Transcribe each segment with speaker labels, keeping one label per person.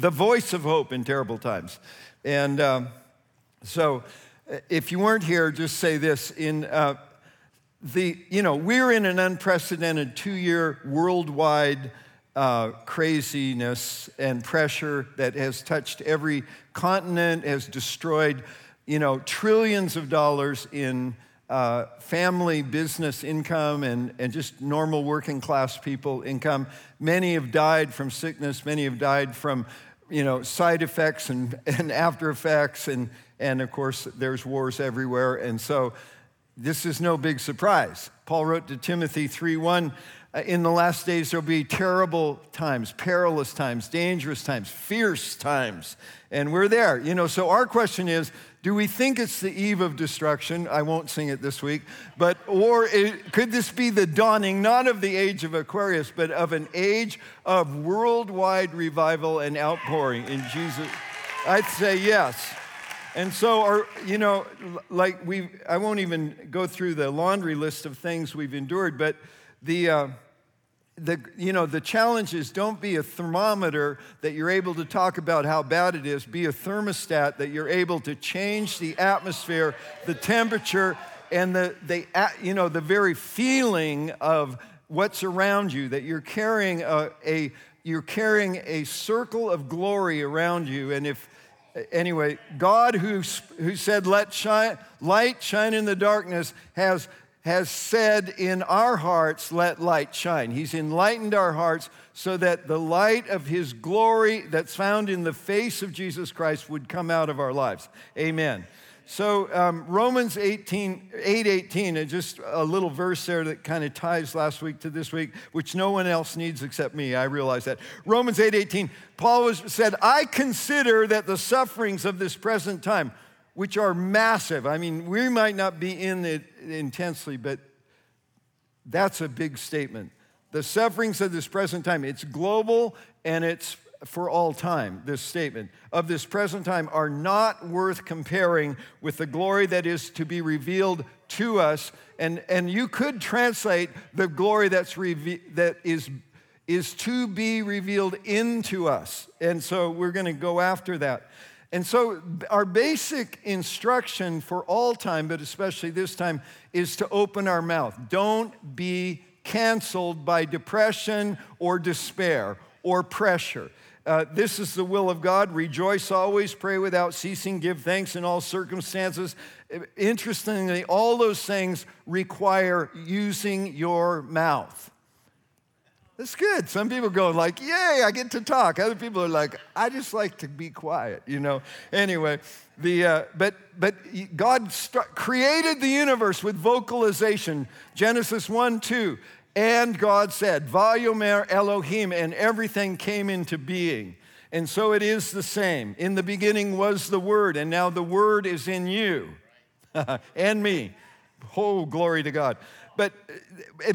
Speaker 1: the voice of hope in terrible times. And um, so, uh, if you weren't here, just say this in uh, the, you know, we're in an unprecedented two year worldwide uh, craziness and pressure that has touched every continent, has destroyed, you know, trillions of dollars in uh, family business income and, and just normal working class people income. Many have died from sickness, many have died from, you know, side effects and, and after effects, and, and of course, there's wars everywhere. And so, this is no big surprise. Paul wrote to Timothy 3:1, uh, in the last days there'll be terrible times, perilous times, dangerous times, fierce times. And we're there. You know, so our question is, do we think it's the eve of destruction? I won't sing it this week, but or it, could this be the dawning not of the age of Aquarius, but of an age of worldwide revival and outpouring in Jesus? I'd say yes. And so, our, you know, like we, I won't even go through the laundry list of things we've endured, but the, uh, the, you know, the challenge is don't be a thermometer that you're able to talk about how bad it is. Be a thermostat that you're able to change the atmosphere, the temperature, and the, the, you know, the very feeling of what's around you, that you're carrying a, a you're carrying a circle of glory around you. And if, anyway, God who, who said, let shine, light shine in the darkness, has, has said in our hearts, let light shine. He's enlightened our hearts so that the light of his glory that's found in the face of Jesus Christ would come out of our lives. Amen. So um, Romans 18, 8, 18, and just a little verse there that kind of ties last week to this week, which no one else needs except me. I realize that. Romans 8, 18, Paul was, said, I consider that the sufferings of this present time, which are massive. I mean, we might not be in it intensely, but that's a big statement. The sufferings of this present time, it's global and it's for all time, this statement of this present time are not worth comparing with the glory that is to be revealed to us. And, and you could translate the glory that's reve- that is, is to be revealed into us. And so we're going to go after that. And so, our basic instruction for all time, but especially this time, is to open our mouth. Don't be canceled by depression or despair or pressure. Uh, this is the will of God. Rejoice always, pray without ceasing, give thanks in all circumstances. Interestingly, all those things require using your mouth. That's good. Some people go like, "Yay, I get to talk." Other people are like, "I just like to be quiet," you know. Anyway, the uh, but but God st- created the universe with vocalization. Genesis one two. And God said, Vayomer Elohim, and everything came into being. And so it is the same. In the beginning was the Word, and now the Word is in you and me. Oh, glory to God. But,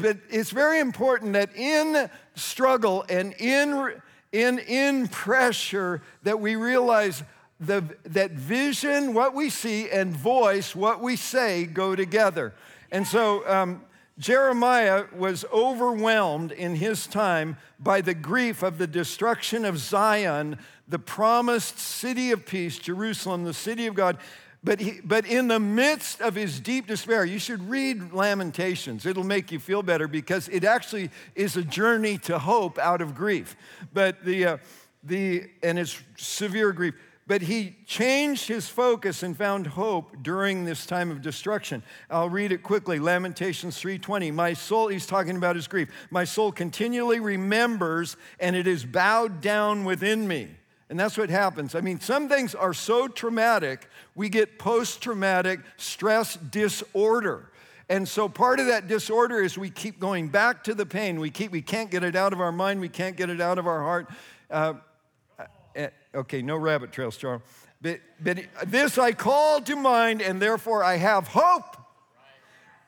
Speaker 1: but it's very important that in struggle and in, in, in pressure that we realize the, that vision, what we see, and voice, what we say, go together. And so um, Jeremiah was overwhelmed in his time by the grief of the destruction of Zion, the promised city of peace, Jerusalem, the city of God. But, he, but in the midst of his deep despair, you should read Lamentations. It'll make you feel better because it actually is a journey to hope out of grief. But the, uh, the and it's severe grief. But he changed his focus and found hope during this time of destruction. I'll read it quickly. Lamentations 3.20 my soul he's talking about his grief. My soul continually remembers and it is bowed down within me and that's what happens. I mean some things are so traumatic we get post-traumatic stress disorder. And so part of that disorder is we keep going back to the pain. We keep we can't get it out of our mind. We can't get it out of our heart. Uh, Okay, no rabbit trails, Charles. But, but this I call to mind, and therefore I have hope.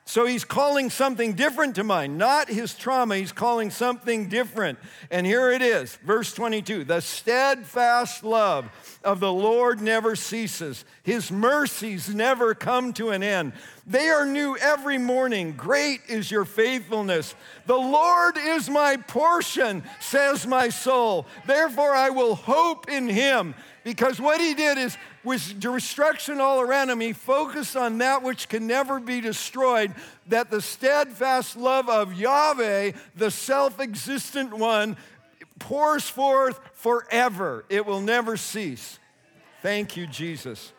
Speaker 1: So he's calling something different to mind, not his trauma. He's calling something different. And here it is, verse 22 The steadfast love of the Lord never ceases, his mercies never come to an end. They are new every morning. Great is your faithfulness. The Lord is my portion, says my soul. Therefore, I will hope in him. Because what he did is with destruction all around him, he focused on that which can never be destroyed, that the steadfast love of Yahweh, the self existent one, pours forth forever. It will never cease. Thank you, Jesus.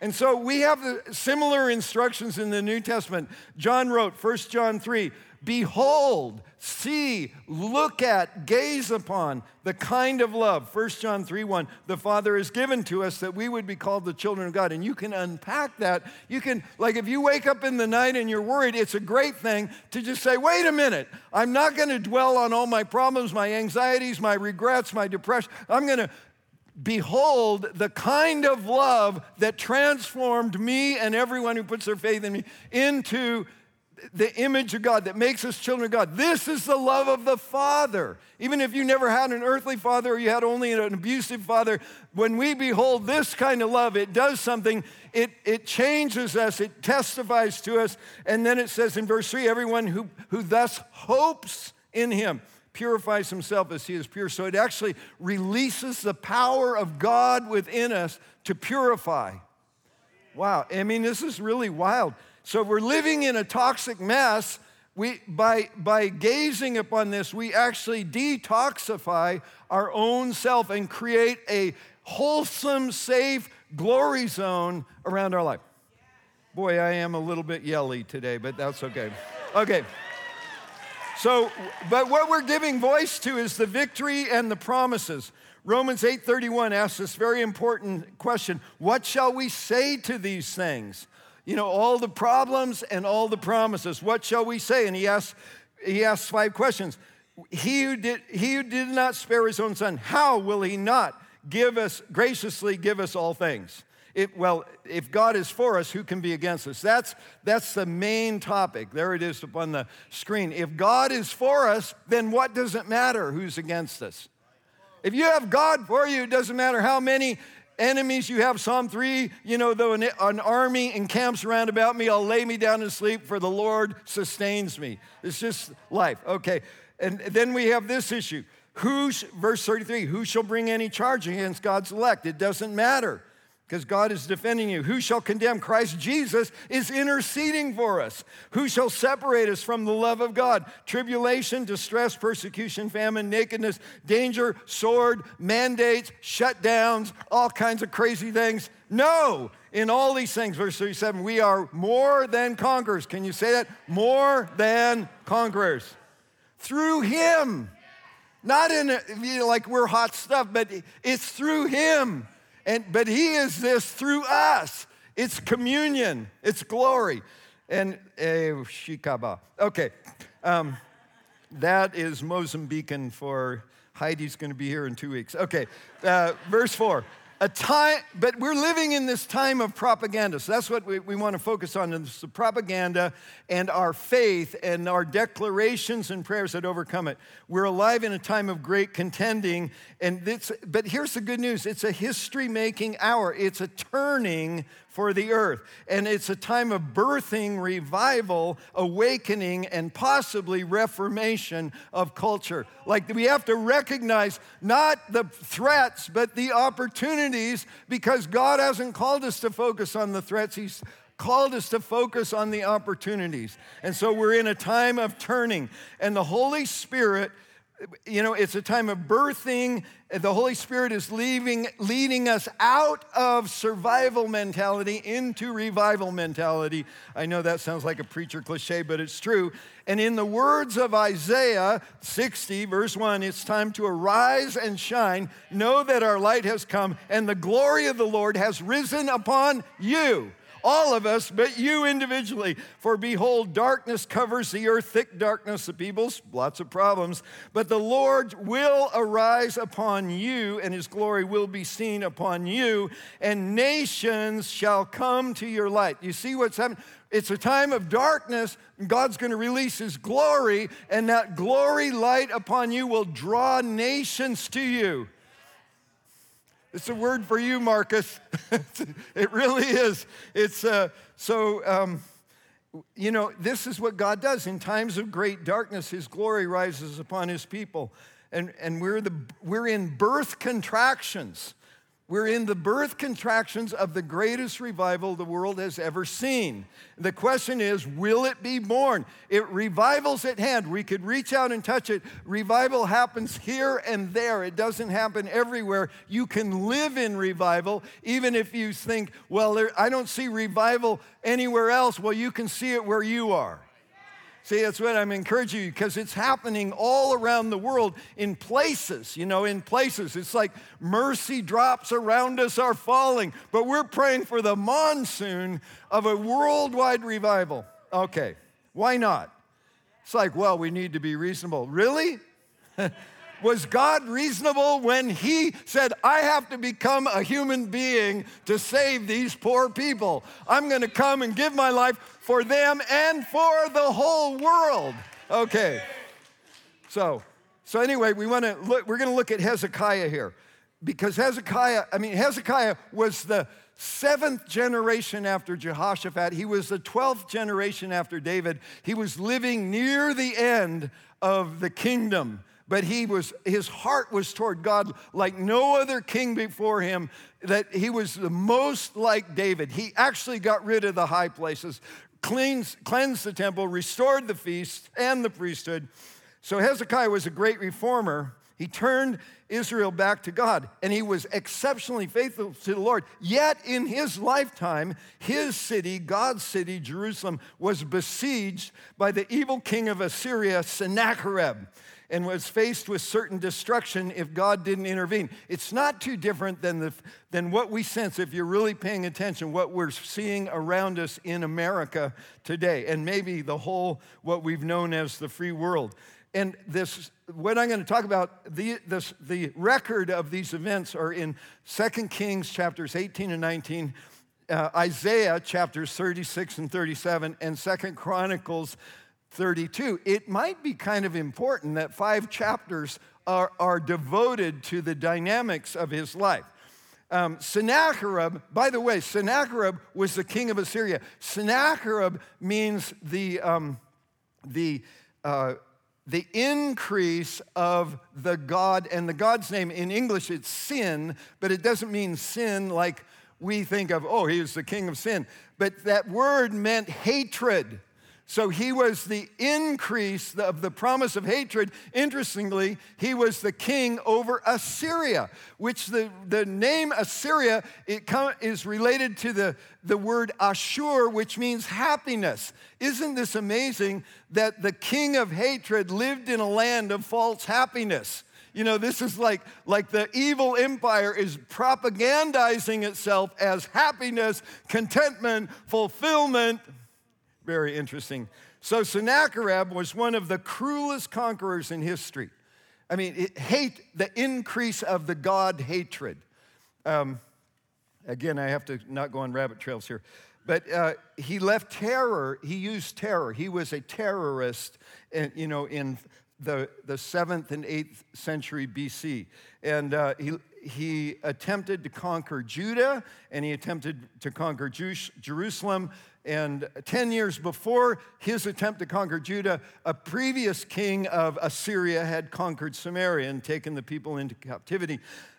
Speaker 1: And so we have similar instructions in the New Testament. John wrote, 1 John 3, Behold, see, look at, gaze upon the kind of love, 1 John 3 1, the Father has given to us that we would be called the children of God. And you can unpack that. You can, like, if you wake up in the night and you're worried, it's a great thing to just say, wait a minute, I'm not going to dwell on all my problems, my anxieties, my regrets, my depression. I'm going to behold the kind of love that transformed me and everyone who puts their faith in me into the image of God that makes us children of God. This is the love of the Father. Even if you never had an earthly father or you had only an abusive father, when we behold this kind of love, it does something. It, it changes us, it testifies to us. And then it says in verse 3 everyone who, who thus hopes in him purifies himself as he is pure. So it actually releases the power of God within us to purify. Wow, I mean, this is really wild. So if we're living in a toxic mess. We, by, by gazing upon this, we actually detoxify our own self and create a wholesome, safe glory zone around our life. Boy, I am a little bit yelly today, but that's okay. Okay. So, but what we're giving voice to is the victory and the promises. Romans 8:31 asks this very important question, what shall we say to these things? You know, all the problems and all the promises. What shall we say? And he asks, he asks five questions. He who, did, he who did not spare his own son, how will he not give us, graciously give us all things? It, well, if God is for us, who can be against us? That's, that's the main topic. There it is upon the screen. If God is for us, then what does it matter who's against us? If you have God for you, it doesn't matter how many enemies you have. Psalm 3, you know, though an, an, army encamps around about me, I'll lay me down and sleep, for the Lord sustains me. It's just life. Okay. And then we have this issue. Who, verse 33, who shall bring any charge against God's elect? It doesn't matter because God is defending you. Who shall condemn? Christ Jesus is interceding for us. Who shall separate us from the love of God? Tribulation, distress, persecution, famine, nakedness, danger, sword, mandates, shutdowns, all kinds of crazy things. No, in all these things, verse 37, we are more than conquerors. Can you say that? More than conquerors. Through Him. Not in, you know, like we're hot stuff, but it's through Him and, but he is this through us. It's communion, it's glory. And uh, shikaba. Okay. Um, that is Mozambican for Heidi's going to be here in two weeks. Okay. Uh, verse four a time, but we're living in this time of propaganda. So that's what we, we want to focus on is the propaganda and our faith and our declarations and prayers that overcome it. We're alive in a time of great contending, and this, but here's the good news: it's a history-making hour. It's a turning for the earth. And it's a time of birthing, revival, awakening, and possibly reformation of culture. Like we have to recognize not the threats, but the opportunities because God hasn't called us to focus on the threats. He's called us to focus on the opportunities. And so we're in a time of turning. And the Holy Spirit you know, it's a time of birthing. The Holy Spirit is leaving, leading us out of survival mentality into revival mentality. I know that sounds like a preacher cliche, but it's true. And in the words of Isaiah 60, verse 1, it's time to arise and shine. Know that our light has come, and the glory of the Lord has risen upon you. All of us, but you individually. For behold, darkness covers the earth, thick darkness, of peoples, lots of problems. But the Lord will arise upon you, and his glory will be seen upon you, and nations shall come to your light. You see what's happening? It's a time of darkness. God's going to release His glory, and that glory light upon you will draw nations to you. It's a word for you, Marcus. it really is. It's uh, so. Um, you know, this is what God does. In times of great darkness, His glory rises upon His people. And, and we're, the, we're in birth contractions. We're in the birth contractions of the greatest revival the world has ever seen. The question is, will it be born? It revival's at hand. We could reach out and touch it. Revival happens here and there. It doesn't happen everywhere. You can live in revival, even if you think, well, I don't see revival anywhere else. Well, you can see it where you are. See, that's what I'm encouraging you because it's happening all around the world in places, you know, in places. It's like mercy drops around us are falling, but we're praying for the monsoon of a worldwide revival. Okay, why not? It's like, well, we need to be reasonable. Really? Was God reasonable when He said, I have to become a human being to save these poor people? I'm going to come and give my life for them and for the whole world. Okay. So, so anyway, we want to look, we're going to look at Hezekiah here because Hezekiah, I mean, Hezekiah was the seventh generation after Jehoshaphat. He was the 12th generation after David. He was living near the end of the kingdom but he was his heart was toward god like no other king before him that he was the most like david. He actually got rid of the high places cleansed, cleansed the temple restored the feast and the priesthood. So hezekiah was a great reformer. He turned Israel back to God, and he was exceptionally faithful to the Lord. Yet in his lifetime, his city, God's city, Jerusalem, was besieged by the evil king of Assyria, Sennacherib and was faced with certain destruction if God didn't intervene. It's not too different than, the, than what we sense, if you're really paying attention, what we're seeing around us in America today, and maybe the whole, what we've known as the free world. And this, what I'm going to talk about, the, this, the record of these events are in 2 Kings chapters 18 and 19, uh, Isaiah chapters 36 and 37, and 2 Chronicles 32. It might be kind of important that five chapters are, are devoted to the dynamics of his life. Um, Sennacherib, by the way, Sennacherib was the king of Assyria. Sennacherib means the, um, the, uh, the increase of the God, and the God's name in English it's sin, but it doesn't mean sin like we think of, oh, he was the king of sin. But that word meant hatred. So he was the increase of the promise of hatred. Interestingly, he was the king over Assyria, which the, the name Assyria is related to the, the word Ashur, which means happiness. Isn't this amazing that the king of hatred lived in a land of false happiness? You know, this is like, like the evil empire is propagandizing itself as happiness, contentment, fulfillment, very interesting. So Sennacherib was one of the cruelest conquerors in history. I mean, it, hate, the increase of the God hatred. Um, again, I have to not go on rabbit trails here. But uh, he left terror, he used terror. He was a terrorist, in, you know, in the, the 7th and 8th century BC. And uh, he, he attempted to conquer Judah and he attempted to conquer Jerusalem. And 10 years before his attempt to conquer Judah, a previous king of Assyria had conquered Samaria and taken the people into captivity.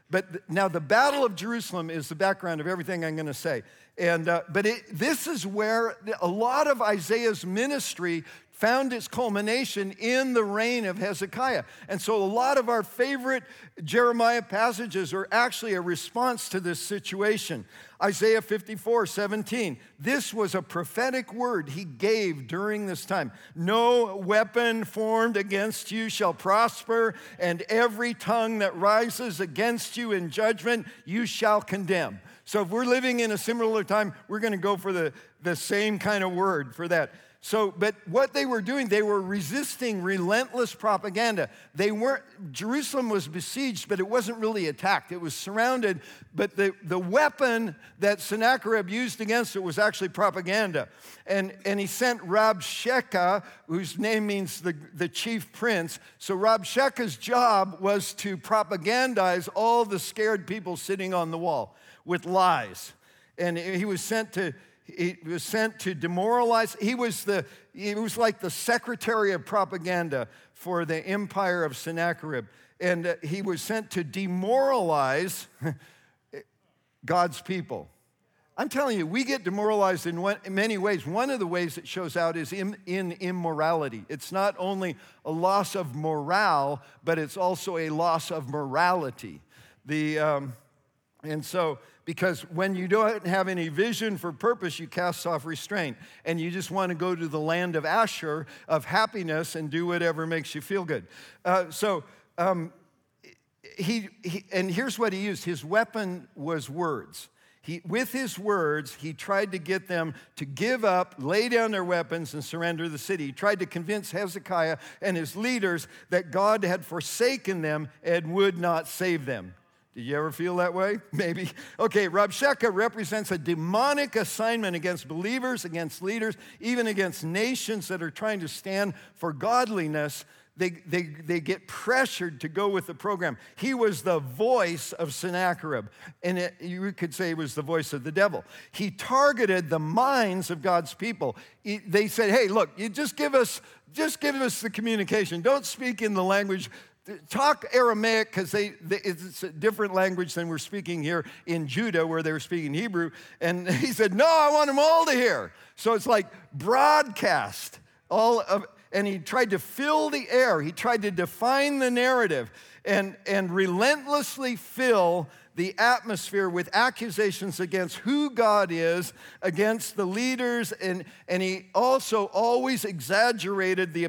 Speaker 1: But now the Battle of Jerusalem is the background of everything I'm going to say. And, uh, but it, this is where a lot of Isaiah's ministry found its culmination in the reign of Hezekiah. And so a lot of our favorite Jeremiah passages are actually a response to this situation. Isaiah 54 17. This was a prophetic word he gave during this time. No weapon formed against you shall prosper, and every tongue that rises against you in judgment you shall condemn. So if we're living in a similar time, we're going to go for the, the same kind of word for that. So, but what they were doing, they were resisting relentless propaganda. They weren't, Jerusalem was besieged, but it wasn't really attacked. It was surrounded, but the, the weapon that Sennacherib used against it was actually propaganda. And, and he sent Rabshakeh, whose name means the, the chief prince. So Rabshakeh's job was to propagandize all the scared people sitting on the wall with lies. And he was sent to he was sent to demoralize. He was, the, he was like the secretary of propaganda for the empire of Sennacherib. And uh, he was sent to demoralize God's people. I'm telling you, we get demoralized in, one, in, many ways. One of the ways it shows out is in, in immorality. It's not only a loss of morale, but it's also a loss of morality. The, um, and so because when you don't have any vision for purpose, you cast off restraint. And you just want to go to the land of Asher, of happiness, and do whatever makes you feel good. Uh, so, um, he, he, and here's what he used his weapon was words. He, with his words, he tried to get them to give up, lay down their weapons, and surrender the city. He tried to convince Hezekiah and his leaders that God had forsaken them and would not save them. Did you ever feel that way? Maybe. Okay, Rabshakeh represents a demonic assignment against believers, against leaders, even against nations that are trying to stand for godliness. They, they, they get pressured to go with the program. He was the voice of Sennacherib, and it, you could say he was the voice of the devil. He targeted the minds of God's people. He, they said, "Hey, look, you just give us, just give us the communication. Don't speak in the language talk Aramaic because they, they, it's a different language than we're speaking here in Judah, where they were speaking Hebrew. And he said, No, I want them all to hear. So it's like broadcast all of, and he tried to fill the air. He tried to define the narrative and, and relentlessly fill the atmosphere with accusations against who God is, against the leaders, and, and he also always exaggerated the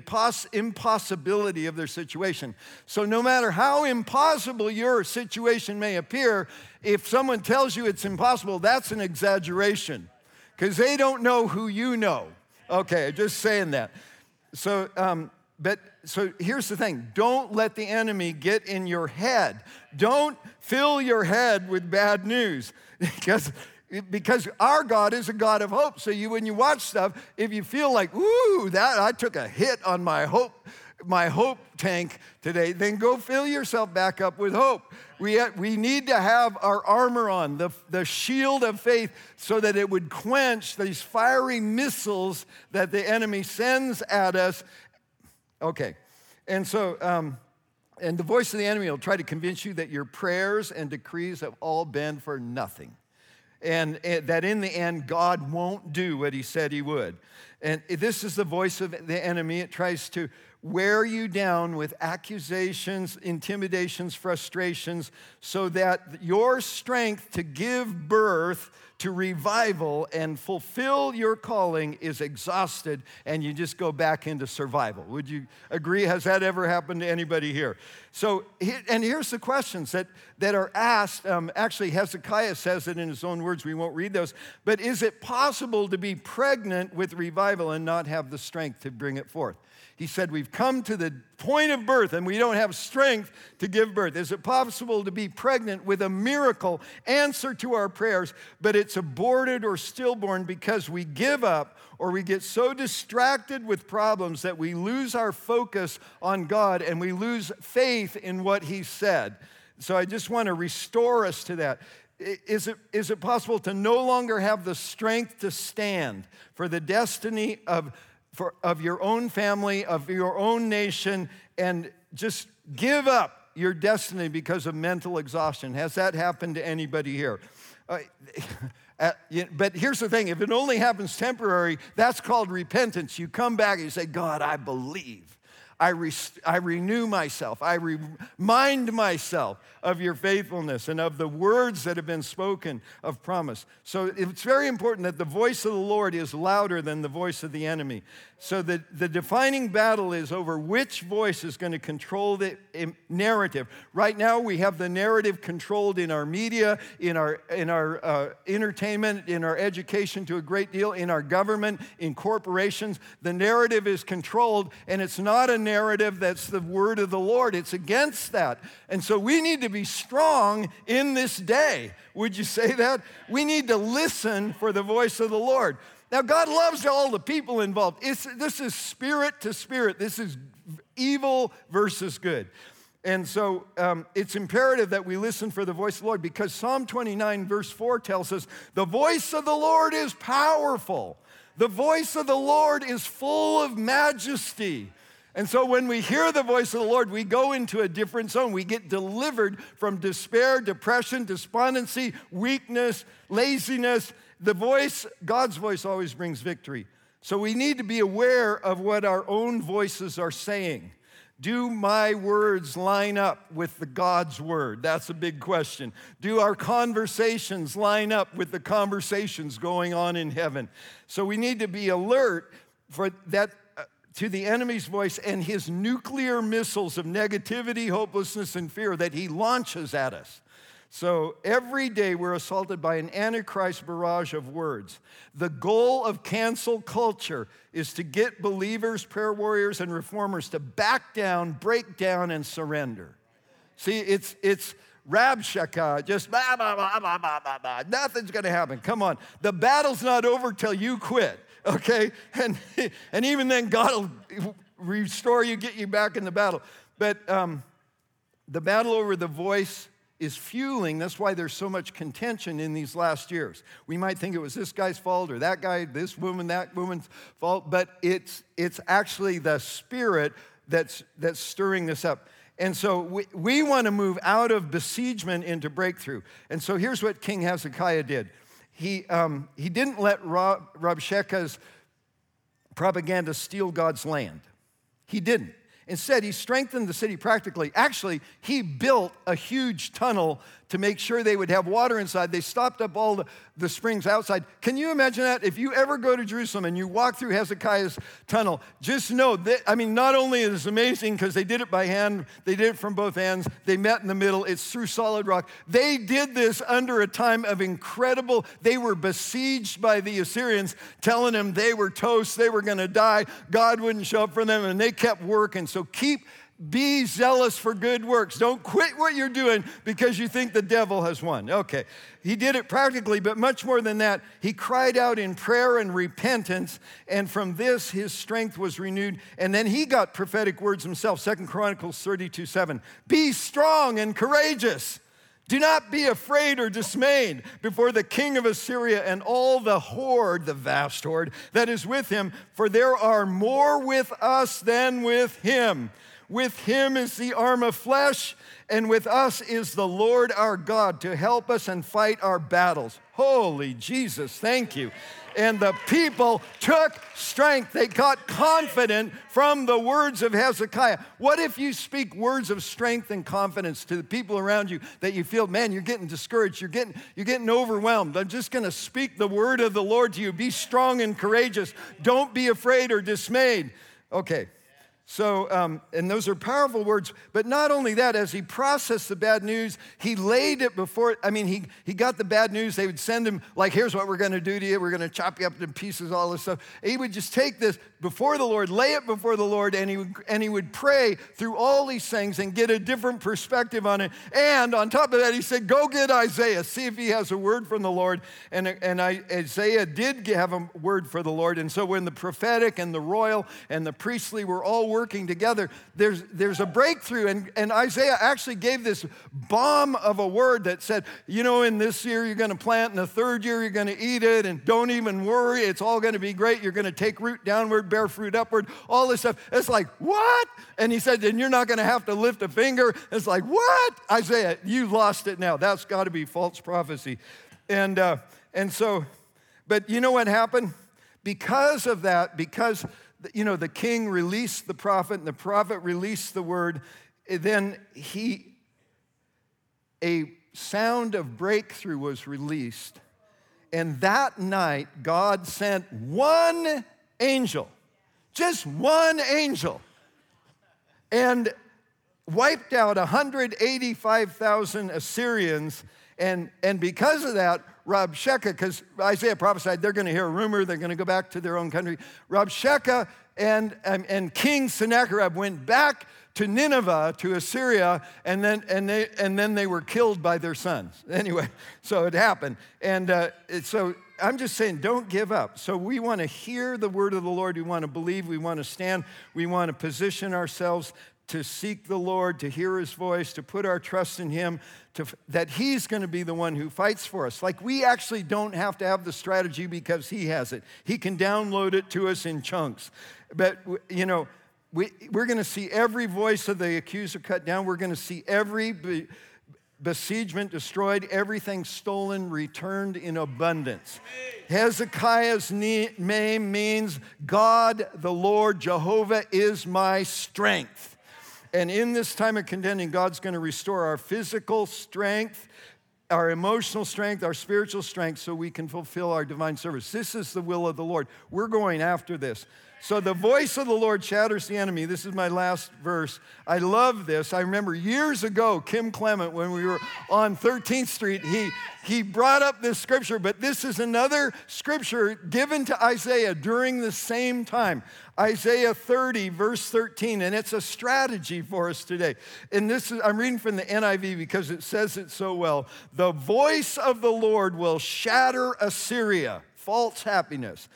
Speaker 1: impossibility of their situation. So, no matter how impossible your situation may appear, if someone tells you it's impossible, that's an exaggeration because they don't know who you know. Okay, just saying that. So, um, but so here's the thing don't let the enemy get in your head. Don't fill your head with bad news because because our God is a God of hope. So you when you watch stuff, if you feel like, ooh, that I took a hit on my hope, my hope tank today, then go fill yourself back up with hope. We, uh, we need to have our armor on, the, the shield of faith, so that it would quench these fiery missiles that the enemy sends at us Okay. And so, um, and the voice of the enemy will try to convince you that your prayers and decrees have all been for nothing. And, and, that in the end, God won't do what he said he would. And this is the voice of the enemy. It tries to wear you down with accusations, intimidations, frustrations, so that your strength to give birth to revival and fulfill your calling is exhausted and you just go back into survival. Would you agree? Has that ever happened to anybody here? So, and here's the questions that, that are asked. Um, actually, Hezekiah says it in his own words. We won't read those. But is it possible to be pregnant with revival and not have the strength to bring it forth? He said, We've come to the point of birth and we don't have strength to give birth. Is it possible to be pregnant with a miracle answer to our prayers, but it's aborted or stillborn because we give up or we get so distracted with problems that we lose our focus on God and we lose faith in what He said? So I just want to restore us to that. Is it, is it possible to no longer have the strength to stand for the destiny of for, of your own family, of your own nation, and just give up your destiny because of mental exhaustion. Has that happened to anybody here? Uh, but here's the thing if it only happens temporary, that's called repentance. You come back and you say, God, I believe. I, re- I renew myself. I remind myself of your faithfulness and of the words that have been spoken of promise. So it's very important that the voice of the Lord is louder than the voice of the enemy. So the, the defining battle is over which voice is going to control the narrative. Right now, we have the narrative controlled in our media, in our, in our uh, entertainment, in our education to a great deal, in our government, in corporations. The narrative is controlled, and it's not a narrative that's the word of the Lord. It's against that. And so we need to be strong in this day. Would you say that? We need to listen for the voice of the Lord. Now, God loves all the people involved. It's, this is spirit to spirit. This is evil versus good. And so um, it's imperative that we listen for the voice of the Lord because Psalm 29, verse 4 tells us the voice of the Lord is powerful. The voice of the Lord is full of majesty. And so when we hear the voice of the Lord, we go into a different zone. We get delivered from despair, depression, despondency, weakness, laziness, the voice, God's voice always brings victory. So we need to be aware of what our own voices are saying. Do my words line up with the God's word? That's a big question. Do our conversations line up with the conversations going on in heaven? So we need to be alert for that uh, to the enemy's voice and his nuclear missiles of negativity, hopelessness, and fear that he launches at us. So every day we're assaulted by an antichrist barrage of words. The goal of cancel culture is to get believers, prayer warriors, and reformers to back down, break down, and surrender. See, it's it's Rabshakeh, just blah, blah, blah, blah, blah, blah, blah. Nothing's gonna happen. Come on. The battle's not over till you quit, okay? And, and even then, God will restore you, get you back in the battle. But um, the battle over the voice is fueling. That's why there's so much contention in these last years. We might think it was this guy's fault or that guy, this woman, that woman's fault, but it's, it's actually the spirit that's, that's stirring this up. And so we, we want to move out of besiegement into breakthrough. And so here's what King Hezekiah did he, um, he didn't let Rab, Rabshakeh's propaganda steal God's land. He didn't. Instead, he strengthened the city practically. Actually, he built a huge tunnel to make sure they would have water inside. They stopped up all the, the springs outside. Can you imagine that? If you ever go to Jerusalem and you walk through Hezekiah's tunnel, just know that, I mean, not only is it amazing because they did it by hand, they did it from both ends, they met in the middle, it's through solid rock. They did this under a time of incredible, they were besieged by the Assyrians, telling them they were toast, they were going to die, God wouldn't show up for them, and they kept working. So keep be zealous for good works. Don't quit what you're doing because you think the devil has won. Okay. He did it practically, but much more than that. He cried out in prayer and repentance, and from this his strength was renewed. And then he got prophetic words himself. Second Chronicles 32 7. Be strong and courageous. Do not be afraid or dismayed before the king of Assyria and all the horde, the vast horde that is with him, for there are more with us than with him. With him is the arm of flesh, and with us is the Lord our God to help us and fight our battles. Holy Jesus, thank you. And the people took strength. They got confident from the words of Hezekiah. What if you speak words of strength and confidence to the people around you that you feel, man, you're getting discouraged, you're getting, you're getting overwhelmed? I'm just going to speak the word of the Lord to you. Be strong and courageous. Don't be afraid or dismayed. Okay. So, um, and those are powerful words. But not only that, as he processed the bad news, he laid it before, I mean, he, he got the bad news. They would send him, like, here's what we're going to do to you. We're going to chop you up into pieces, all this stuff. He would just take this before the Lord, lay it before the Lord, and he would, and he would pray through all these things and get a different perspective on it. And on top of that, he said, go get Isaiah, see if he has a word from the Lord. And, and I, Isaiah did have a word for the Lord. And so when the prophetic and the royal and the priestly were all working together, there's, there's a breakthrough. And, and Isaiah actually gave this bomb of a word that said, you know, in this year you're going to plant, in the third year you're going to eat it, and don't even worry, it's all going to be great. You're going to take root downward, bear fruit upward, all this stuff. It's like, what? And he said, and you're not going to have to lift a finger. It's like, what? Isaiah, you lost it now. That's got to be false prophecy. And, uh, and so, but you know what happened? Because of that, because you know the king released the prophet and the prophet released the word, then he a sound of breakthrough was released. And that night, God sent one angel, just one angel, and wiped out 185,000 Assyrians. And, and because of that, Rabshakeh, because Isaiah prophesied they're going to hear a rumor, they're going to go back to their own country. Rabshakeh and, and, and King Sennacherib went back to Nineveh, to Assyria, and then, and, they, and then they were killed by their sons. Anyway, so it happened. And uh, it, so I'm just saying, don't give up. So we want to hear the word of the Lord. We want to believe. We want to stand. We want to position ourselves to seek the Lord, to hear his voice, to put our trust in him, to, that he's going to be the one who fights for us. Like we actually don't have to have the strategy because he has it. He can download it to us in chunks. But, you know, we, we're going to see every voice of the accuser cut down. We're going to see every be, besiegement destroyed, everything stolen, returned in abundance. Hezekiah's name means God, the Lord, Jehovah is my strength. And in this time of contending, God's going to restore our physical strength, our emotional strength, our spiritual strength, so we can fulfill our divine service. This is the will of the Lord. We're going after this. So the voice of the Lord shatters the enemy. This is my last verse. I love this. I remember years ago, Kim Clement, when we were on 13th Street, he, he brought up this scripture, but this is another scripture given to Isaiah during the same time. Isaiah 30, verse 13, and it's a strategy for us today. And this is, I'm reading from the NIV because it says it so well. The voice of the Lord will shatter Assyria, false happiness.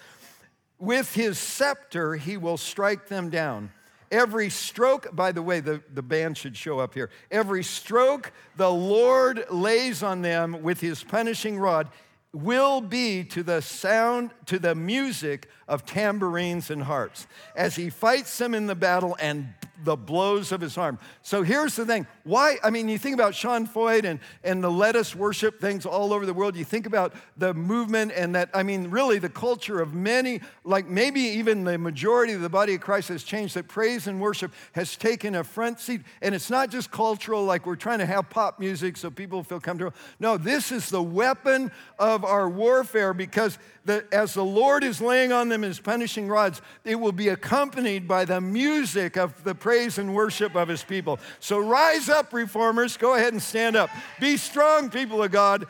Speaker 1: With his scepter, he will strike them down. Every stroke, by the way, the, the band should show up here. Every stroke the Lord lays on them with his punishing rod will be to the sound, to the music of tambourines and harps as he fights them in the battle and the blows of his arm. So here's the thing. Why? I mean, you think about Sean Feucht and, and the let us worship things all over the world. You think about the movement and that, I mean, really the culture of many, like maybe even the majority of the body of Christ has changed, that praise and worship has taken a front seat. And it's not just cultural, like we're trying to have pop music so people feel comfortable. No, this is the weapon of our warfare because the, as the Lord is laying on them his punishing rods, it will be accompanied by the music of the praise and worship of his people. So rise up, reformers. Go ahead and stand up. Be strong, people of God.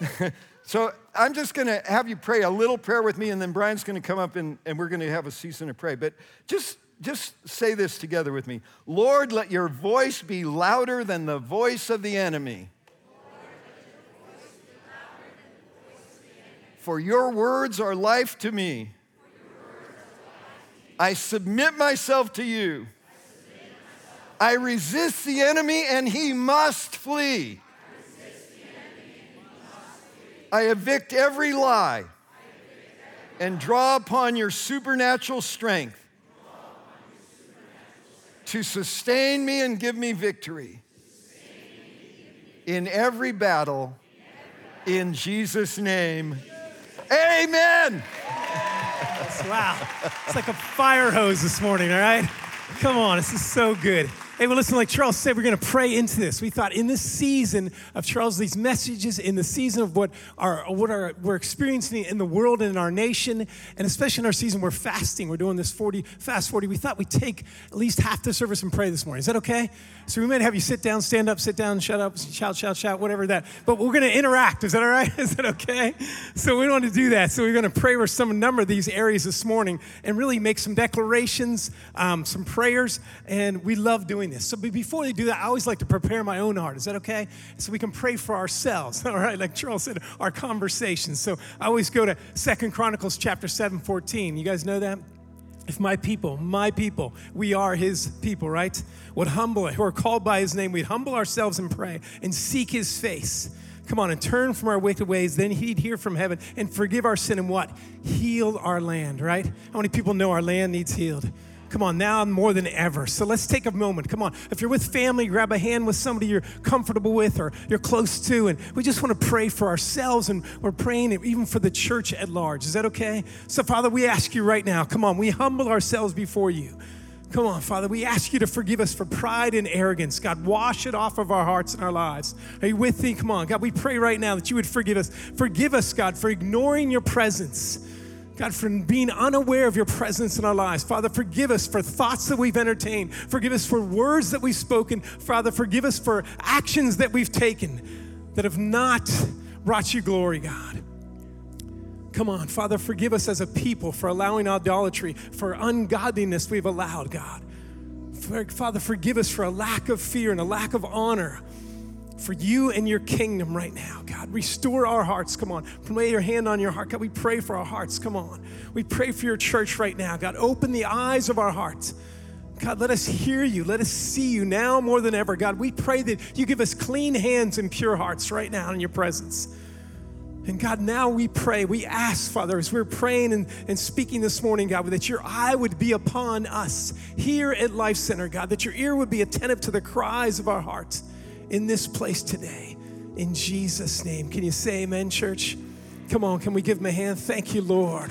Speaker 1: so I'm just going to have you pray a little prayer with me, and then Brian's going to come up and, and we're going to have a season of pray. But just just say this together with me Lord, let your voice be louder than the voice of the enemy. For your words are life to me. I submit myself to you. I resist the enemy and he must flee. I evict every lie and draw upon your supernatural strength to sustain me and give me victory in every battle in Jesus' name. Amen.
Speaker 2: Wow. It's like a fire hose this morning, all right? Come on, this is so good. Hey, well, listen, like Charles said, we're going to pray into this. We thought in this season of Charles, these messages, in the season of what, our, what our, we're experiencing in the world and in our nation, and especially in our season, we're fasting. We're doing this 40, fast 40. We thought we'd take at least half the service and pray this morning. Is that okay? So we might have you sit down, stand up, sit down, shut up, shout, shout, shout, whatever that. But we're going to interact. Is that all right? Is that okay? So we want to do that. So we're going to pray over some number of these areas this morning and really make some declarations, um, some prayers, and we love doing this. So before they do that, I always like to prepare my own heart. Is that okay? So we can pray for ourselves. All right, like Charles said, our conversations. So I always go to Second Chronicles chapter 7, 14. You guys know that? If my people, my people, we are his people, right? Would humble, who are called by his name, we'd humble ourselves and pray and seek his face. Come on and turn from our wicked ways. Then he'd hear from heaven and forgive our sin and what? Heal our land, right? How many people know our land needs healed? Come on, now more than ever. So let's take a moment. Come on. If you're with family, grab a hand with somebody you're comfortable with or you're close to. And we just want to pray for ourselves and we're praying even for the church at large. Is that okay? So, Father, we ask you right now, come on, we humble ourselves before you. Come on, Father, we ask you to forgive us for pride and arrogance. God, wash it off of our hearts and our lives. Are you with me? Come on. God, we pray right now that you would forgive us. Forgive us, God, for ignoring your presence. God, for being unaware of your presence in our lives. Father, forgive us for thoughts that we've entertained. Forgive us for words that we've spoken. Father, forgive us for actions that we've taken that have not brought you glory, God. Come on, Father, forgive us as a people for allowing idolatry, for ungodliness we've allowed, God. Father, forgive us for a lack of fear and a lack of honor for you and your kingdom right now, God. Restore our hearts. Come on. Lay your hand on your heart. God, we pray for our hearts. Come on. We pray for your church right now. God, open the eyes of our hearts. God, let us hear you. Let us see you now more than ever. God, we pray that you give us clean hands and pure hearts right now in your presence. And God, now we pray, we ask, Father, as we're praying and, and speaking this morning, God, that your eye would be upon us here at Life Center, God, that your ear would be attentive to the cries of our hearts in this place today. In Jesus' name. Can you say amen, church? Come on, can we give him a hand? Thank you, Lord.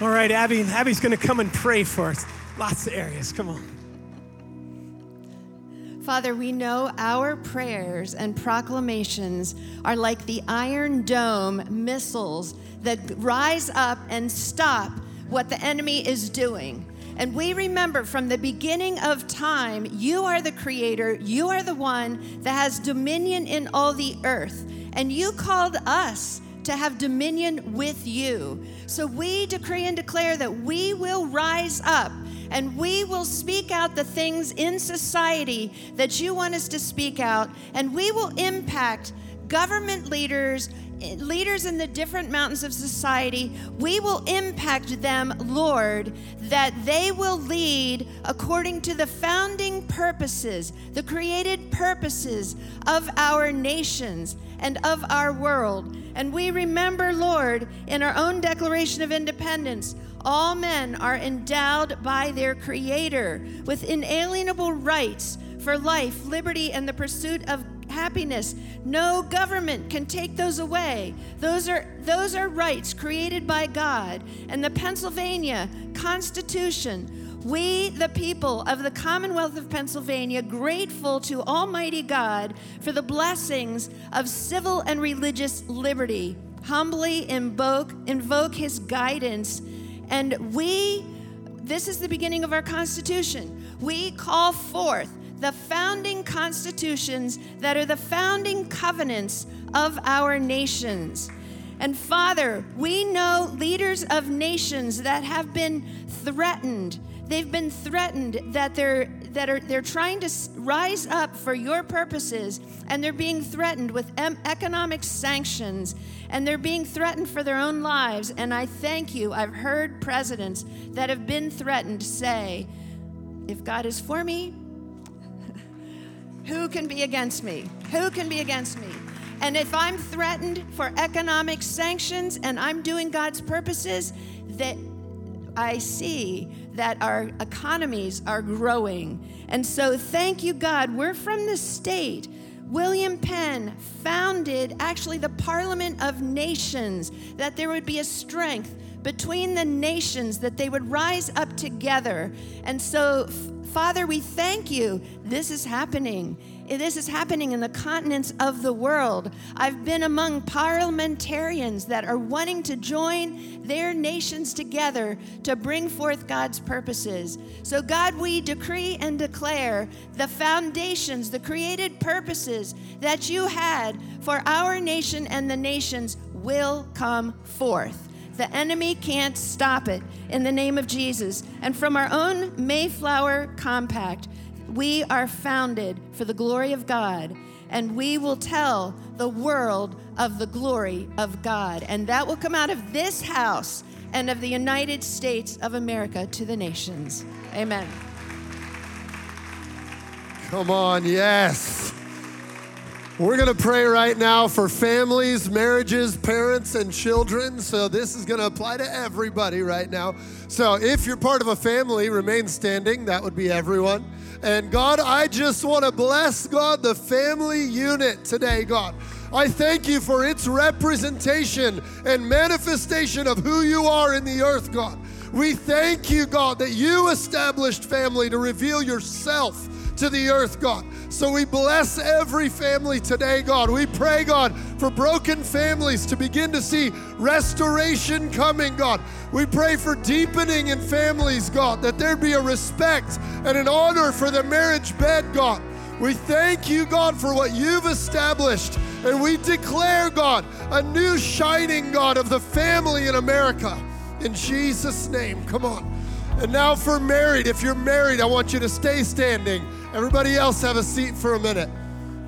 Speaker 2: All right, Abby, Abby's going to come and pray for us. Lots of areas. Come on.
Speaker 3: Father, we know our prayers and proclamations are like the Iron Dome missiles that rise up and stop what the enemy is doing. And we remember from the beginning of time, you are the creator, you are the one that has dominion in all the earth. And you called us to have dominion with you. So we decree and declare that we will rise up and we will speak out the things in society that you want us to speak out, and we will impact government leaders leaders in the different mountains of society, we will impact them, Lord, that they will lead according to the founding purposes, the created purposes of our nations and of our world. And we remember, Lord, in our own Declaration of Independence, all men are endowed by their Creator with inalienable rights for life, liberty, and the pursuit of happiness. No government can take those away. Those are, those are rights created by God. And the Pennsylvania Constitution, we, the people of the Commonwealth of Pennsylvania, grateful to Almighty God for the blessings of civil and religious liberty, humbly invoke, invoke His guidance. And we, this is the beginning of our Constitution. We call forth the founding constitutions that are the founding covenants of our nations. And Father, we know leaders of nations that have been threatened. They've been threatened that they're that are they're trying to rise up for your purposes and they're being threatened with economic sanctions and they're being threatened for their own lives and I thank you. I've heard presidents that have been threatened say, if God is for me, who can be against me? Who can be against me? And if I'm threatened for economic sanctions and I'm doing God's purposes, that I see that our economies are growing. And so, thank you, God. We're from the state. William Penn founded actually the Parliament of Nations, that there would be a strength between the nations, that they would rise up together. And so, Father, we thank you. This is happening. This is happening in the continents of the world. I've been among parliamentarians that are wanting to join their nations together to bring forth God's purposes. So, God, we decree and declare the foundations, the created purposes that you had for our nation and the nations will come forth. The enemy can't stop it in the name of Jesus. And from our own Mayflower Compact, we are founded for the glory of God, and we will tell the world of the glory of God. And that will come out of this house and of the United States of America to the nations. Amen.
Speaker 4: Come on, yes. We're going to pray right now for families, marriages, parents, and children. So, this is going to apply to everybody right now. So, if you're part of a family, remain standing. That would be everyone. And God, I just want to bless, God, the family unit today, God. I thank you for its representation and manifestation of who you are in the earth, God. We thank you, God, that you established family to reveal yourself to the earth, God. So we bless every family today, God. We pray, God, for broken families to begin to see restoration coming, God. We pray for deepening in families, God, that there be a respect and an honor for the marriage bed, God. We thank you, God, for what you've established. And we declare, God, a new shining, God, of the family in America. In Jesus' name, come on. And now for married, if you're married, I want you to stay standing. Everybody else have a seat for a minute.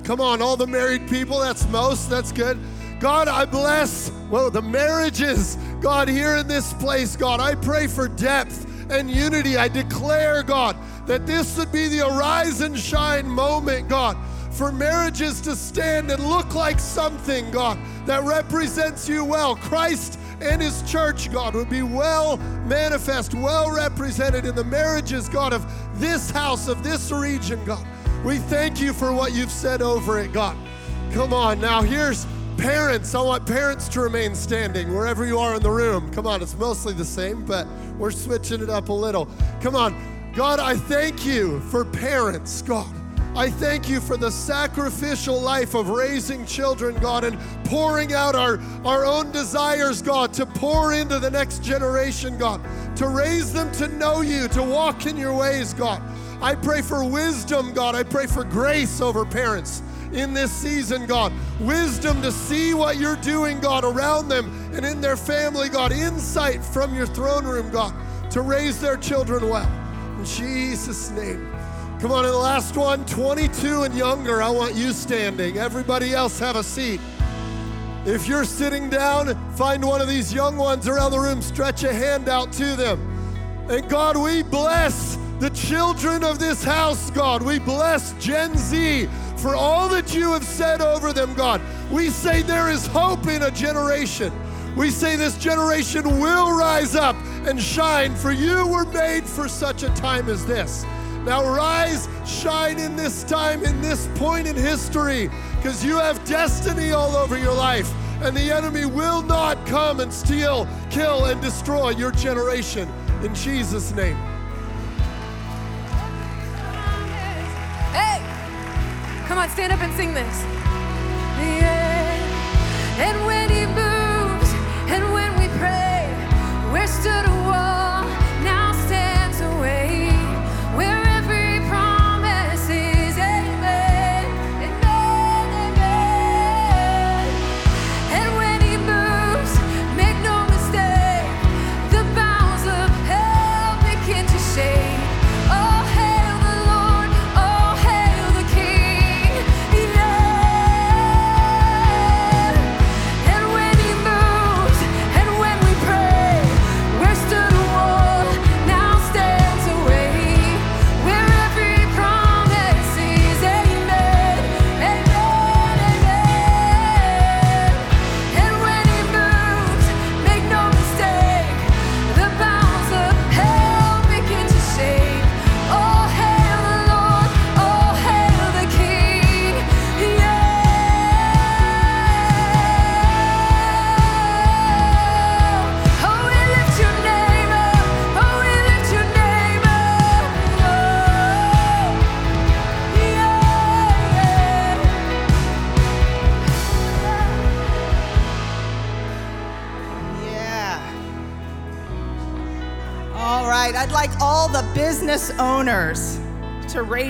Speaker 4: Come on, all the married people, that's most, that's good. God, I bless, well, the marriages, God, here in this place, God, I pray for depth and unity. I declare, God, that this would be the arise and shine moment, God, for marriages to stand and look like something, God, that represents you well. Christ and his church, God, would be well manifest, well represented in the marriages, God, of this house, of this region, God. We thank you for what you've said over it, God. Come on, now here's parents. I want parents to remain standing wherever you are in the room. Come on, it's mostly the same, but we're switching it up a little. Come on, God, I thank you for parents, God. I thank you for the sacrificial life of raising children, God, and pouring out our, our own desires, God, to pour into the next generation, God, to raise them to know you, to walk in your ways, God. I pray for wisdom, God. I pray for grace over parents in this season, God. Wisdom to see what you're doing, God, around them and in their family, God. Insight from your throne room, God, to raise their children well. In Jesus' name. Come on, in the last one, 22 and younger, I want you standing. Everybody else have a seat. If you're sitting down, find one of these young ones around the room, stretch a hand out to them. And God, we bless the children of this house, God. We bless Gen Z for all that you have said over them, God. We say there is hope in a generation. We say this generation will rise up and shine, for you were made for such a time as this. Now rise, shine in this time, in this point in history, because you have destiny all over your life. And the enemy will not come and steal, kill, and destroy your generation. In Jesus' name.
Speaker 5: Hey! Come on, stand up and sing this. Yeah.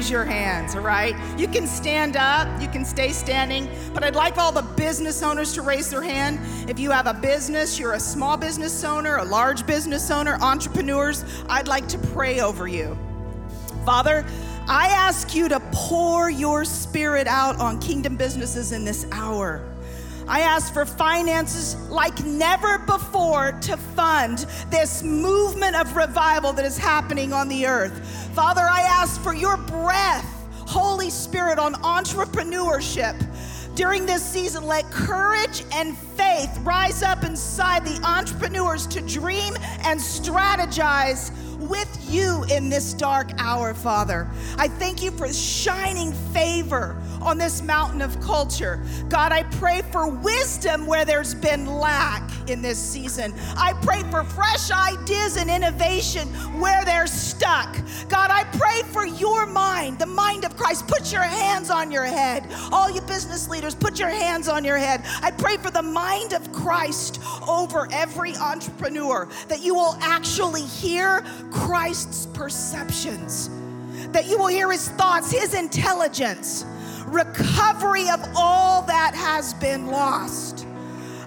Speaker 5: Your
Speaker 6: hands, all right? You can stand up, you can stay standing, but I'd like all the business owners to raise their hand. If you have a business, you're a small business owner, a large business owner, entrepreneurs, I'd like to pray over you. Father, I ask you to pour your spirit out on kingdom businesses in this hour. I ask for finances like never before to fund this movement of revival that is happening on the earth. Father, I ask for your breath, Holy Spirit, on entrepreneurship. During this season, let courage and faith rise up inside the entrepreneurs to dream and strategize with you in this dark hour, Father. I thank you for shining favor on this mountain of culture. God, I pray for wisdom where there's been lack in this season. I pray for fresh ideas and innovation where they're stuck. God, I pray for your mind, the mind of Christ. Put your hands on your head. All you business leaders, put your hands on your head. I pray for the mind of Christ over every entrepreneur, that you will actually hear Christ's perceptions, that you will hear his thoughts, his intelligence, recovery of all that has been lost.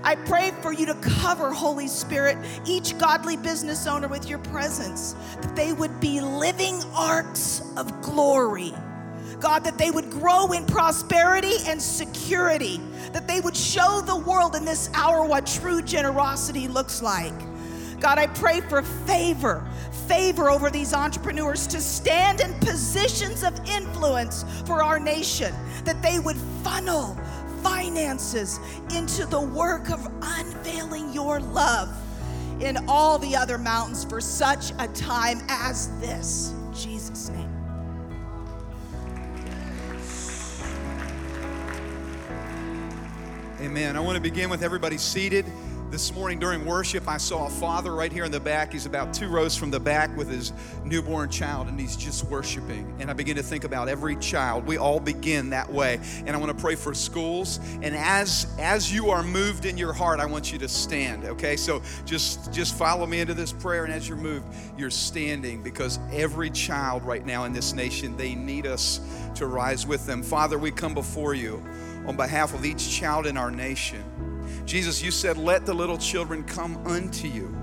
Speaker 6: I pray for you to cover, Holy Spirit, each godly business owner with your presence, that they would be living arks of glory. God, that they would grow in prosperity and security, that they would show the world in this hour what true generosity looks like. God, I pray for favor, favor over these entrepreneurs to stand in positions of influence for our nation, that they would funnel finances into the work of unveiling your love in all the other mountains for such a time as this. In Jesus' name.
Speaker 7: Amen. I want to begin with everybody seated. This morning during worship, I saw a father right here in the back. He's about two rows from the back with his newborn child, and he's just worshiping. And I begin to think about every child. We all begin that way. And I want to pray for schools. And as as you are moved in your heart, I want you to stand. Okay, so just just follow me into this prayer. And as you're moved, you're standing because every child right now in this nation, they need us to rise with them. Father, we come before you on behalf of each child in our nation. Jesus, you said, Let the little children come unto you.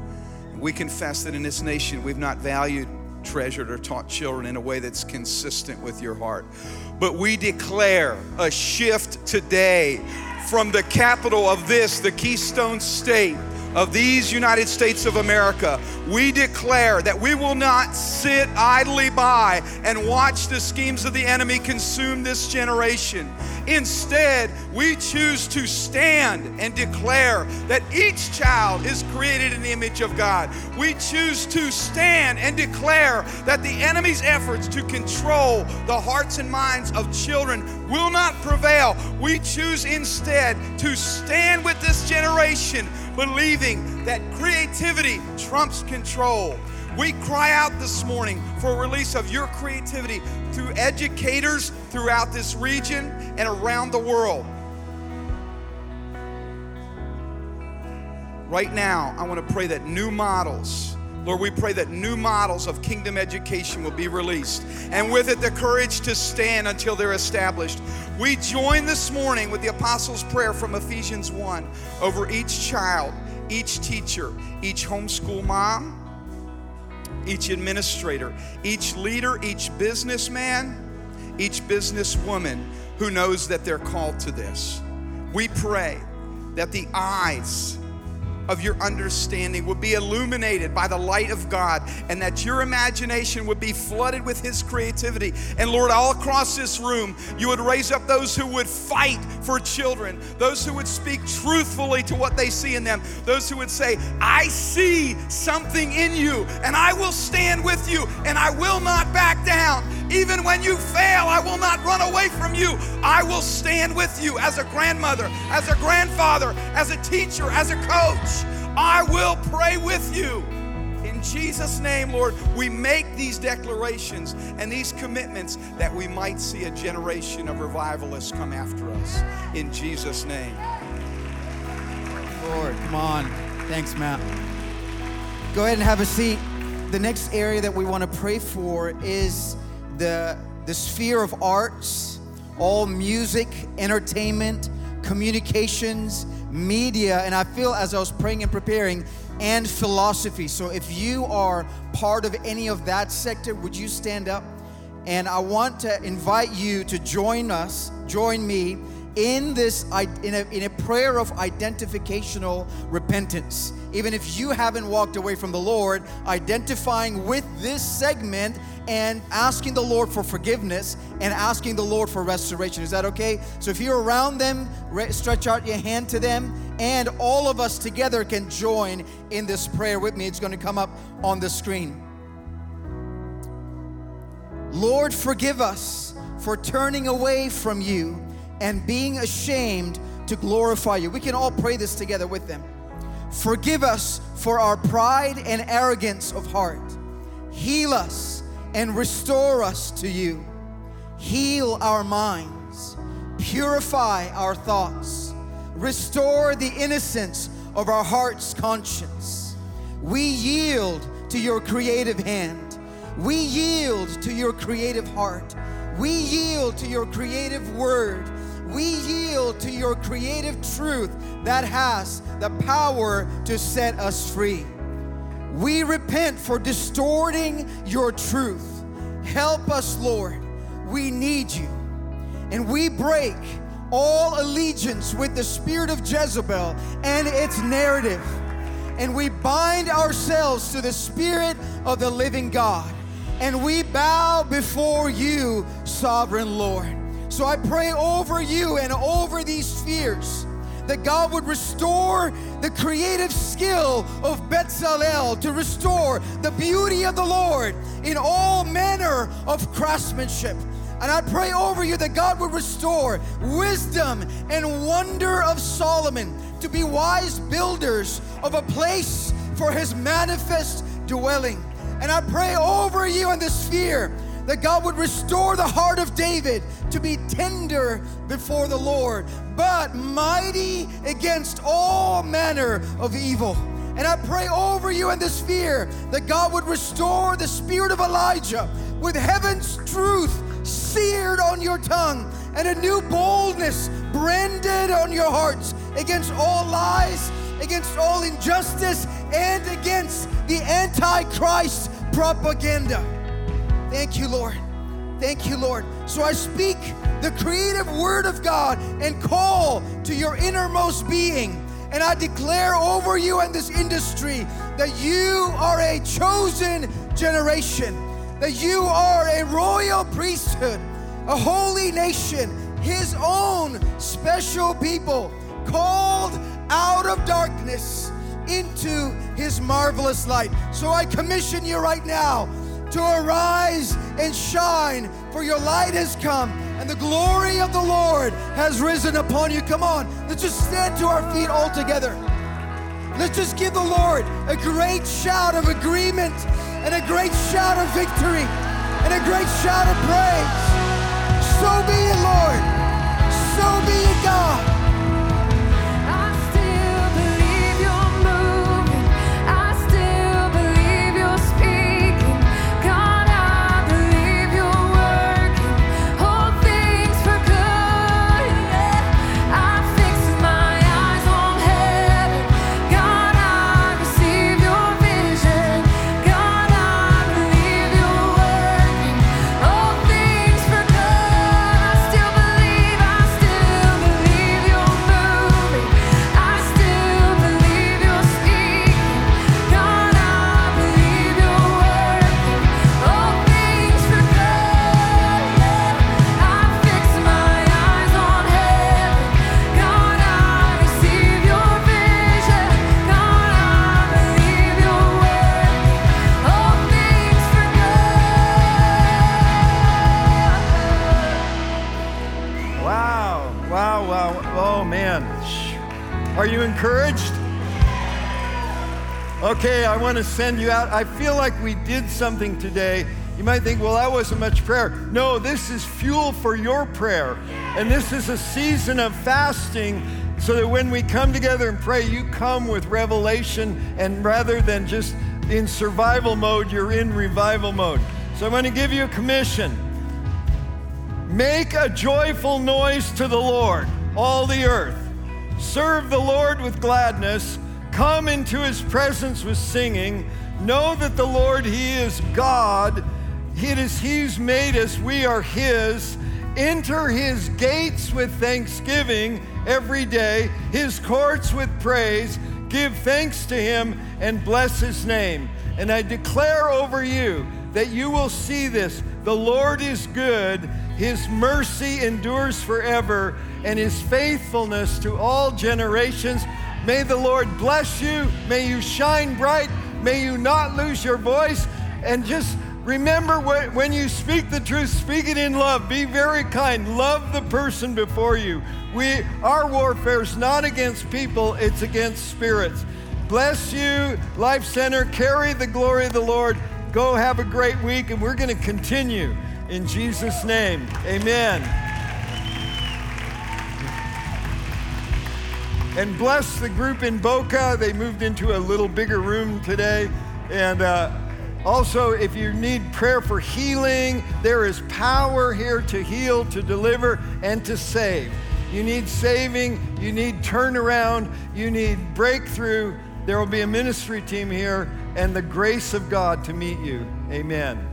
Speaker 7: We confess that in this nation we've not valued, treasured, or taught children in a way that's consistent with your heart. But we declare a shift today from the capital of this, the Keystone State of these United States of America, we declare that we will not sit idly by and watch the schemes of the enemy consume this generation. Instead, we choose to stand and declare that each child is created in the image of God. We choose to stand and declare that the enemy's efforts to control the hearts and minds of children will not prevail. We choose instead to stand with this generation believing that creativity trumps control. We cry out this morning for a release of your creativity through educators throughout this region and around the world. Right now, I want to pray that new models, Lord, we pray that new models of kingdom education will be released, and with it, the courage to stand until they're established. We join this morning with the Apostles' Prayer from Ephesians 1 over each child, each teacher, each homeschool mom, each administrator, each leader, each businessman, each businesswoman who knows that they're called to this. We pray that the eyes of your understanding would be illuminated by the light of God and that your imagination would be flooded with His creativity. And Lord, all across this room, you would raise up those who would fight for children, those who would speak truthfully to what they see in them, those who would say, I see something in you and I will stand with you and I will not back down. Even when you fail, I will not run away from you. I will stand with you as a grandmother, as a grandfather, as a teacher, as a coach. I will pray with you. In Jesus' name, Lord, we make these declarations and these commitments that we might see a generation of revivalists come after us. In Jesus' name.
Speaker 8: Lord, come on. Thanks, Matt. Go ahead and have a seat. The next area that we want to pray for is the, the sphere of arts, all music, entertainment, communications, media, and I feel as I was praying and preparing, and philosophy. So if you are part of any of that sector, would you stand up? And I want to invite you to join us, join me in this in a, in a prayer of identificational repentance. Even if you haven't walked away from the Lord, identifying with this segment and asking the Lord for forgiveness and asking the Lord for restoration. Is that okay? So if you're around them, re- stretch out your hand to them, and all of us together can join in this prayer with me. It's going to come up on the screen. Lord, forgive us for turning away from you and being ashamed to glorify you. We can all pray this together with them. Forgive us for our pride and arrogance of heart. Heal us and restore us to you. Heal our minds. Purify our thoughts. Restore the innocence of our heart's conscience. We yield to your creative hand. We yield to your creative heart. We yield to your creative word. We yield to your creative truth that has the power to set us free. We repent for distorting your truth. Help us, Lord. We need you. And we break all allegiance with the spirit of Jezebel and its narrative. And we bind ourselves to the spirit of the living God. And we bow before you, sovereign Lord. So I pray over you and over these fears that God would restore the creative skill of Betzalel to restore the beauty of the Lord in all manner of craftsmanship. And I pray over you that God would restore wisdom and wonder of Solomon to be wise builders of a place for his manifest dwelling. And I pray over you in this sphere that God would restore the heart of David to be tender before the Lord, but mighty against all manner of evil. And I pray over you in this fear that God would restore the spirit of Elijah with heaven's truth seared on your tongue and a new boldness branded on your hearts against all lies, against all injustice, and against the Antichrist propaganda. Thank you, Lord. Thank you, Lord. So I speak the creative word of God and call to your innermost being. And I declare over you and this industry that you are a chosen generation, that you are a royal priesthood, a holy nation, his own special people, called out of darkness into his marvelous light. So I commission you right now to arise and shine, for your light has come, and the glory of the Lord has risen upon you. Come on, let's just stand to our feet all together. Let's just give the Lord a great shout of agreement and a great shout of victory and a great shout of praise. So be it, Lord.
Speaker 1: Okay, I want to send you out. I feel like we did something today. You might think, well, that wasn't much prayer. No, this is fuel for your prayer. And this is a season of fasting so that when we come together and pray, you come with revelation, and rather than just in survival mode, you're in revival mode. So I'm going to give you a commission. Make a joyful noise to the Lord, all the earth. Serve the Lord with gladness. Come into his presence with singing. Know that the Lord, he is God. It is he's made us, we are his. Enter his gates with thanksgiving every day, his courts with praise. Give thanks to him and bless his name. And I declare over you that you will see this. The Lord is good, his mercy endures forever, and his faithfulness to all generations. May the Lord bless you. May you shine bright. May you not lose your voice. And just remember when you speak the truth, speak it in love. Be very kind. Love the person before you. We, our warfare is not against people, it's against spirits. Bless you, Life Center. Carry the glory of the Lord. Go have a great week, and we're going to continue in Jesus' name. Amen. And bless the group in Boca. They moved into a little bigger room today. And uh, also, if you need prayer for healing, there is power here to heal, to deliver, and to save. You need saving, you need turnaround, you need breakthrough. There will be a ministry team here and the grace of God to meet you. Amen.